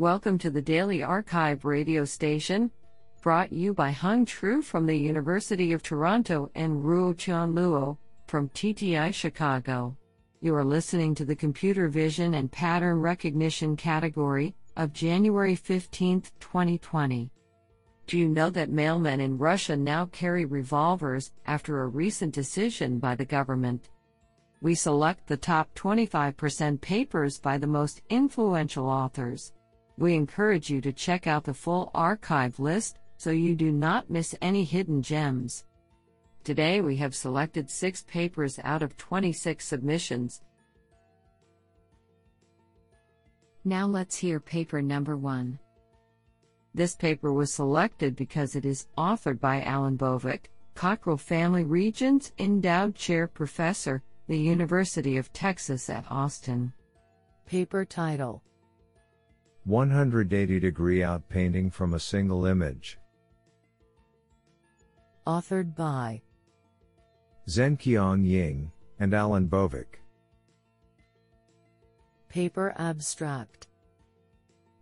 Welcome to the Daily Archive radio station, brought you by Hung Tru from the University of Toronto and Ruotian Luo from TTI Chicago. You are listening to the Computer Vision and Pattern Recognition category of January 15, 2020. Do you know that mailmen in Russia now carry revolvers after a recent decision by the government? We select the top 25% papers by the most influential authors. We encourage you to check out the full archive list so you do not miss any hidden gems. Today we have selected six papers out of 26 submissions. Now let's hear paper number one. This paper was selected because it is authored by Alan Bovik, Cockrell Family Regents Endowed Chair Professor, the University of Texas at Austin. Paper title 180 degree outpainting from a single image. Authored by Zhenqiang Ying and Alan Bovik. Paper abstract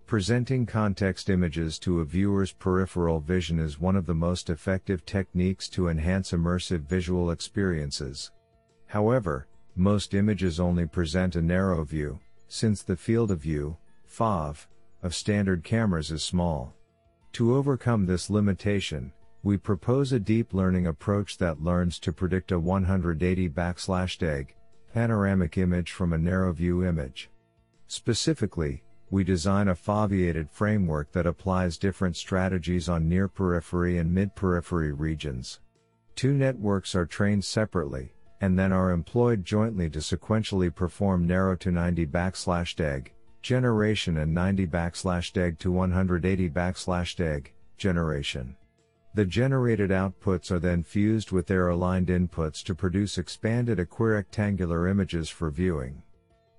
Presenting context images to a viewer's peripheral vision is one of the most effective techniques to enhance immersive visual experiences. However, most images only present a narrow view, since the field of view, FOV, of standard cameras is small. To overcome this limitation, we propose a deep learning approach that learns to predict a 180 backslash deg panoramic image from a narrow view image. Specifically, we design a foveated framework that applies different strategies on near periphery and mid periphery regions. Two networks are trained separately, and then are employed jointly to sequentially perform narrow to 90 backslash deg generation and 90 backslash deg to 180 backslash deg generation. The generated outputs are then fused with their aligned inputs to produce expanded equirectangular images for viewing.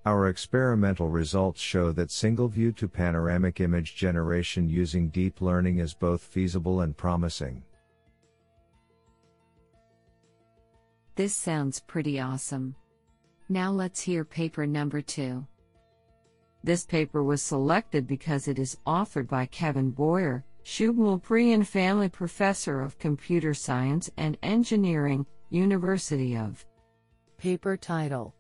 Our experimental results show that single view to panoramic image generation using deep learning is both feasible and promising. This sounds pretty awesome. Now let's hear paper number two. This paper was selected because it is authored by Kevin Bowyer, Schubmehl-Prein Family Professor of Computer Science and Engineering, University of. Paper title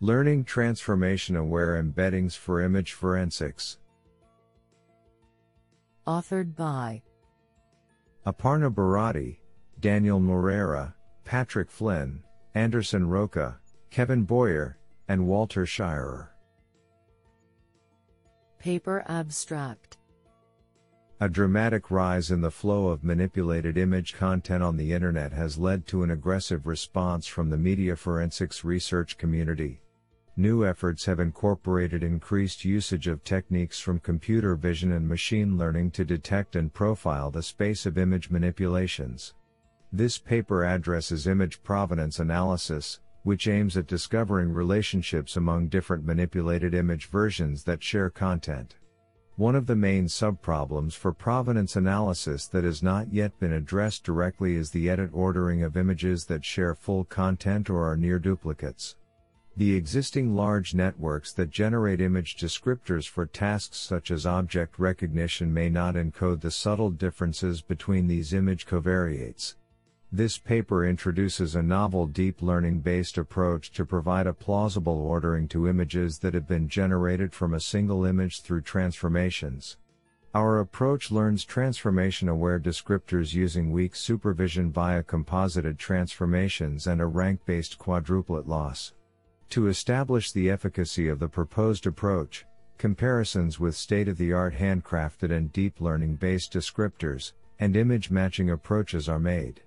Learning Transformation Aware Embeddings for Image Forensics. Authored by Aparna Bharati, Daniel Moreira, Patrick Flynn, Anderson Rocha, Kevin Bowyer, and Walter Scheirer. Paper abstract A dramatic rise in the flow of manipulated image content on the internet has led to an aggressive response from the media forensics research community. New efforts have incorporated increased usage of techniques from computer vision and machine learning to detect and profile the space of image manipulations. This paper addresses image provenance analysis, which aims at discovering relationships among different manipulated image versions that share content. One of the main subproblems for provenance analysis that has not yet been addressed directly is the edit ordering of images that share full content or are near duplicates. The existing large networks that generate image descriptors for tasks such as object recognition may not encode the subtle differences between these image covariates. This paper introduces a novel deep learning based approach to provide a plausible ordering to images that have been generated from a single image through transformations. Our approach learns transformation aware descriptors using weak supervision via composited transformations and a rank based quadruplet loss. To establish the efficacy of the proposed approach, comparisons with state of the art handcrafted and deep learning based descriptors and image matching approaches are made.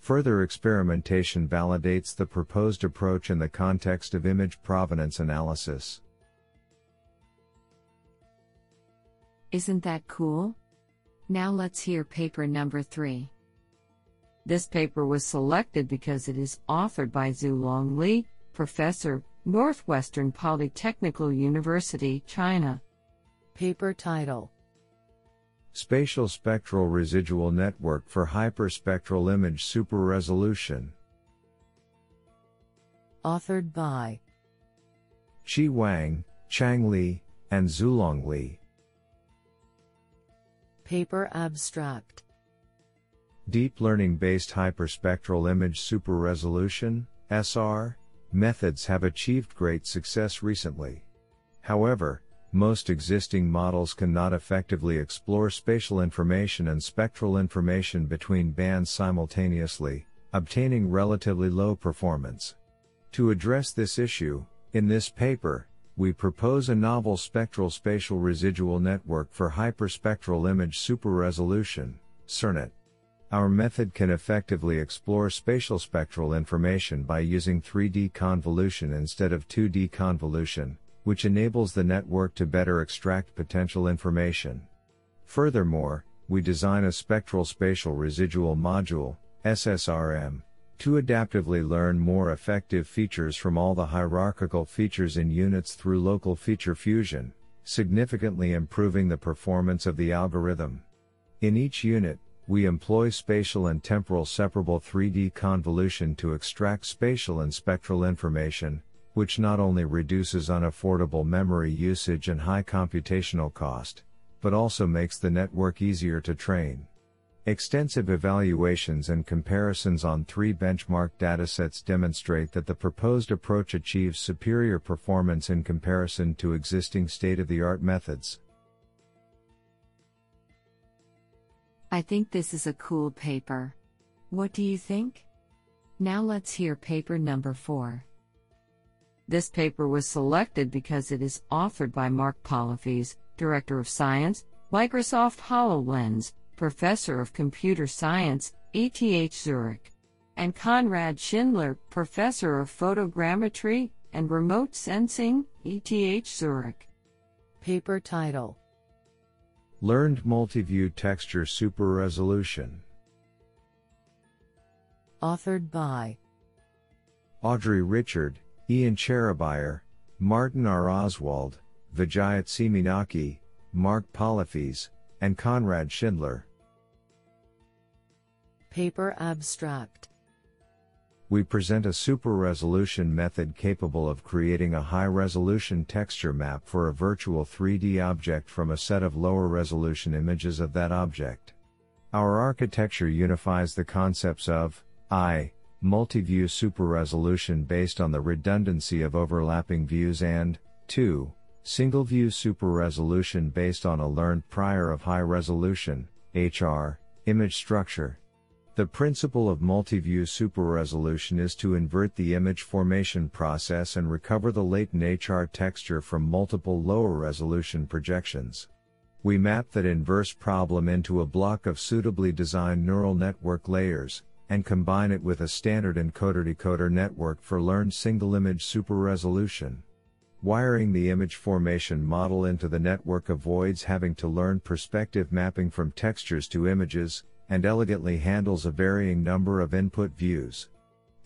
Further experimentation validates the proposed approach in the context of image provenance analysis. Isn't that cool? Now let's hear paper number three. This paper was selected because it is authored by Xuelong Li, Professor, Northwestern Polytechnical University, China. Paper title Spatial Spectral Residual Network for Hyperspectral Image Super Resolution. Authored by Qi Wang, Qiang Li, and Xuelong Li. Paper Abstract Deep learning based hyperspectral image super resolution SR, methods have achieved great success recently. However, most existing models cannot effectively explore spatial information and spectral information between bands simultaneously, obtaining relatively low performance. To address this issue, in this paper, we propose a novel spectral spatial residual network for hyperspectral image superresolution, CERNET. Our method can effectively explore spatial spectral information by using 3D convolution instead of 2D convolution, which enables the network to better extract potential information. Furthermore, we design a spectral spatial residual module, SSRM, to adaptively learn more effective features from all the hierarchical features in units through local feature fusion, significantly improving the performance of the algorithm. In each unit, we employ spatial and temporal separable 3D convolution to extract spatial and spectral information, which not only reduces unaffordable memory usage and high computational cost, but also makes the network easier to train. Extensive evaluations and comparisons on three benchmark datasets demonstrate that the proposed approach achieves superior performance in comparison to existing state of the art methods. I think this is a cool paper. What do you think? Now let's hear paper number 4. This paper was selected because it is authored by Marc Pollefeys, Director of Science, Microsoft HoloLens, Professor of Computer Science, ETH Zurich, and Konrad Schindler, Professor of Photogrammetry and Remote Sensing, ETH Zurich. Paper title Learned Multiview Texture Super Resolution. Authored by Audrey Richard, Ian Cherabier, Martin R. Oswald, Vagia Tsiminaki, Marc Pollefeys, and Konrad Schindler. Paper Abstract We present a super resolution method capable of creating a high resolution texture map for a virtual 3D object from a set of lower resolution images of that object. Our architecture unifies the concepts of I, multi-view super resolution based on the redundancy of overlapping views and 2, single view super resolution based on a learned prior of high resolution HR image structure. The principle of multi-view super resolution is to invert the image formation process and recover the latent HR texture from multiple lower resolution projections. We map that inverse problem into a block of suitably designed neural network layers, and combine it with a standard encoder-decoder network for learned single-image super-resolution. Wiring the image formation model into the network avoids having to learn perspective mapping from textures to images, and elegantly handles a varying number of input views.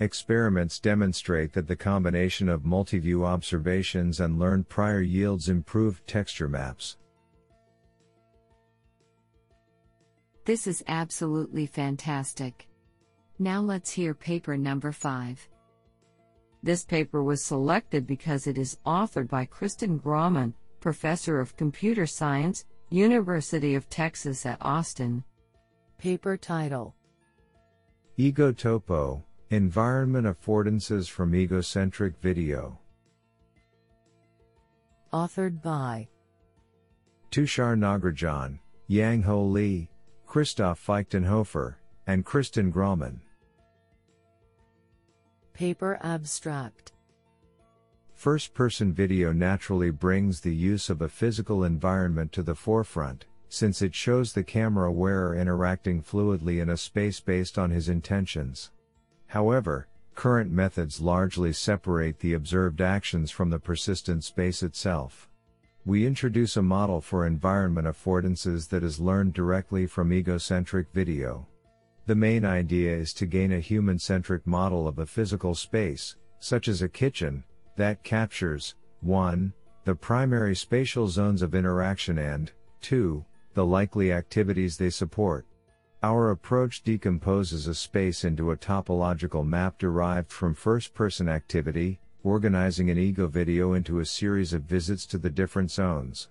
Experiments demonstrate that the combination of multi-view observations and learned prior yields improved texture maps. This is absolutely fantastic. Now let's hear paper number 5. This paper was selected because it is authored by Kristen Grauman, Professor of Computer Science, University of Texas at Austin. Paper title Egotopo Environment Affordances from Egocentric Video. Authored by Tushar Nagarajan, Yang Ho Lee, Christoph Feichtenhofer, and Kristen Grauman. Paper Abstract First person video naturally brings the use of a physical environment to the forefront since it shows the camera wearer interacting fluidly in a space based on his intentions. However, current methods largely separate the observed actions from the persistent space itself. We introduce a model for environment affordances that is learned directly from egocentric video. The main idea is to gain a human centric model of a physical space, such as a kitchen, that captures 1. the primary spatial zones of interaction and 2 the likely activities they support. Our approach decomposes a space into a topological map derived from first person activity, organizing an ego video into a series of visits to the different zones.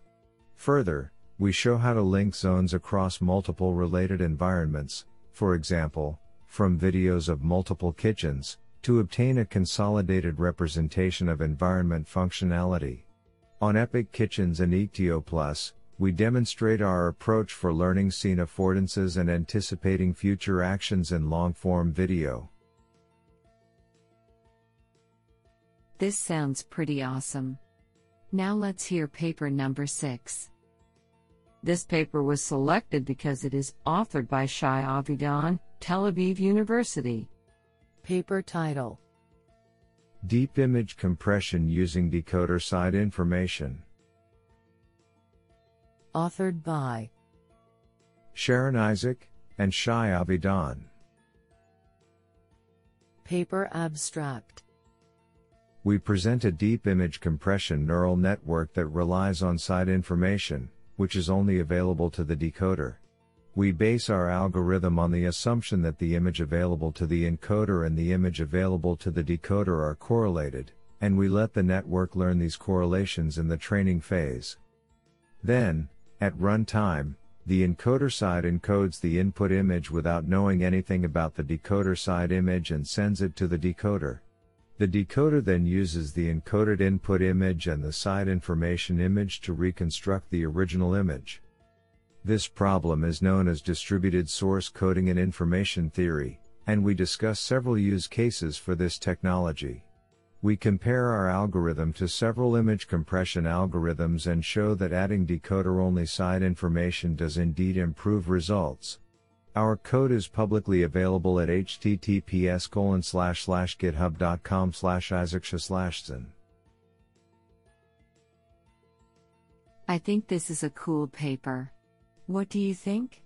Further, We show how to link zones across multiple related environments, for example, from videos of multiple kitchens, to obtain a consolidated representation of environment functionality. On Epic Kitchens and EGTEA Plus, we demonstrate our approach for learning scene affordances and anticipating future actions in long form video. This sounds pretty awesome. Now let's hear paper number 6. This paper was selected because it is authored by Shai Avidan, Tel Aviv University. Paper title Deep image compression using decoder side information. Authored by Sharon Ayzik and Shai Avidan. Paper abstract We present a deep image compression neural network that relies on side information, which is only available to the decoder. We base our algorithm on the assumption that the image available to the encoder and the image available to the decoder are correlated, and we let the network learn these correlations in the training phase. Then, at runtime, the encoder side encodes the input image without knowing anything about the decoder side image and sends it to the decoder. The decoder then uses the encoded input image and the side information image to reconstruct the original image. This problem is known as distributed source coding in information theory, and we discuss several use cases for this technology. We compare our algorithm to several image compression algorithms and show that adding decoder only side information does indeed improve results. Our code is publicly available at https github.com slash I think this is a cool paper. What do you think?